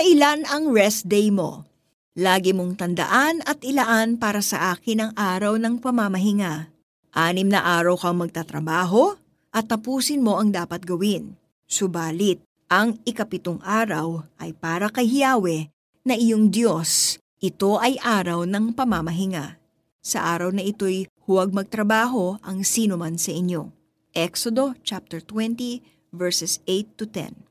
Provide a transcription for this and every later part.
Kailan ang rest day mo? Lagi mong tandaan at ilaan para sa akin ang araw ng pamamahinga. Anim na araw kang magtatrabaho at tapusin mo ang dapat gawin. Subalit, ang ikapitong araw ay para kay Yahweh na iyong Diyos. Ito ay araw ng pamamahinga. Sa araw na ito'y huwag magtrabaho ang sino man sa inyo. Exodo chapter 20 verses 8 to 10.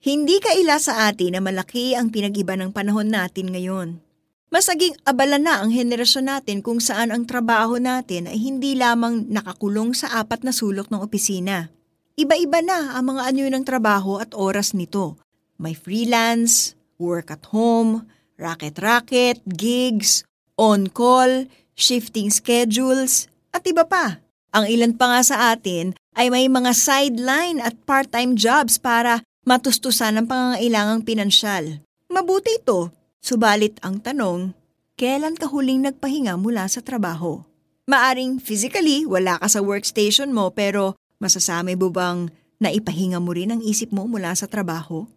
Hindi kaila sa atin na malaki ang pinag-iba ng panahon natin ngayon. Masaging abala na ang henerasyon natin kung saan ang trabaho natin ay hindi lamang nakakulong sa apat na sulok ng opisina. Iba-iba na ang mga anyo ng trabaho at oras nito. May freelance, work at home, racket-racket, gigs, on-call, shifting schedules, at iba pa. Ang ilan pa nga sa atin ay may mga sideline at part-time jobs para matustusan ang pangangailangang pinansyal. Mabuti ito, subalit ang tanong, kailan ka huling nagpahinga mula sa trabaho? Maaring physically wala ka sa workstation mo pero masasamay mo bang naipahinga mo rin ang isip mo mula sa trabaho?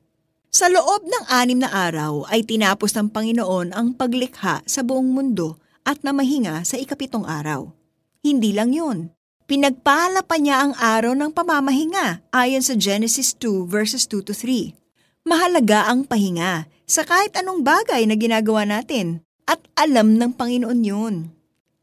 Sa loob ng anim na araw ay tinapos ng Panginoon ang paglikha sa buong mundo at namahinga sa ikapitong araw. Hindi lang yon. Pinagpala pa niya ang araw ng pamamahinga ayon sa Genesis 2 verses 2 to 3. Mahalaga ang pahinga sa kahit anong bagay na ginagawa natin at alam ng Panginoon yun.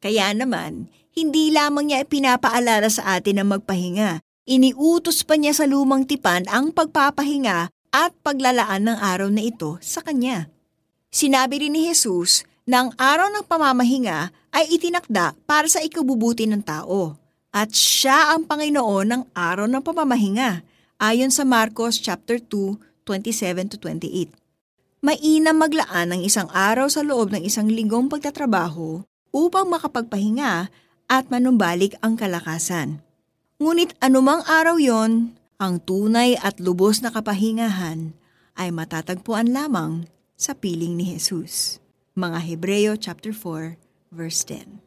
Kaya naman, hindi lamang niya ipinapaalala sa atin na magpahinga, iniutos pa niya sa lumang tipan ang pagpapahinga at paglalaan ng araw na ito sa Kanya. Sinabi rin ni Jesus na ang araw ng pamamahinga ay itinakda para sa ikabubuti ng tao at siya ang Panginoon ng araw ng pamamahinga, ayon sa Marcos chapter 2, 27 to 28. Mainam maglaan ng isang araw sa loob ng isang linggong pagtatrabaho upang makapagpahinga at manumbalik ang kalakasan. Ngunit anumang araw yon, ang tunay at lubos na kapahingahan ay matatagpuan lamang sa piling ni Jesus. Mga Hebreo chapter 4 verse 10.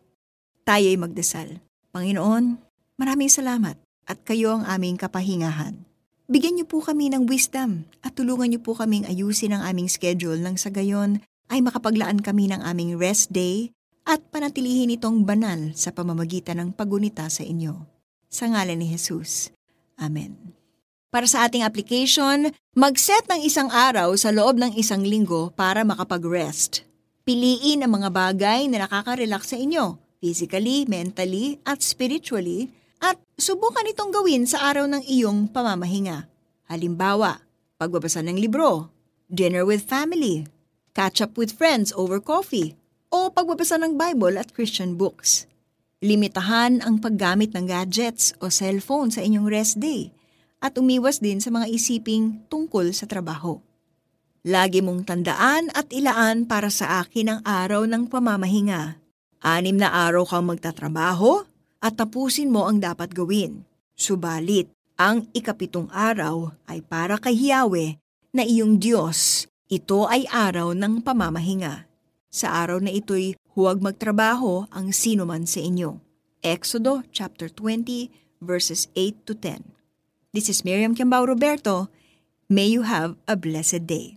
Tayo'y magdasal. Panginoon, maraming salamat at kayo ang aming kapahingahan. Bigyan niyo po kami ng wisdom at tulungan niyo po kaming ayusin ang aming schedule nang sa gayon ay makapaglaan kami ng aming rest day at panatilihin itong banal sa pamamagitan ng pagunita sa inyo. Sa ngalan ni Jesus. Amen. Para sa ating application, mag-set ng isang araw sa loob ng isang linggo para makapag-rest. Piliin ang mga bagay na nakaka-relax sa inyo physically, mentally, at spiritually, at subukan itong gawin sa araw ng iyong pamamahinga. Halimbawa, pagbabasa ng libro, dinner with family, catch up with friends over coffee, o pagbabasa ng Bible at Christian books. Limitahan ang paggamit ng gadgets o cellphone sa inyong rest day at umiwas din sa mga isiping tungkol sa trabaho. Lagi mong tandaan at ilaan para sa akin ang araw ng pamamahinga Anim na araw kang magtatrabaho at tapusin mo ang dapat gawin. Subalit, ang ikapitong araw ay para kay Yahweh na iyong Diyos. Ito ay araw ng pamamahinga. Sa araw na ito'y huwag magtrabaho ang sino man sa inyo. Exodo chapter 20 verses 8 to 10. This is Miriam Kiambao Roberto. May you have a blessed day.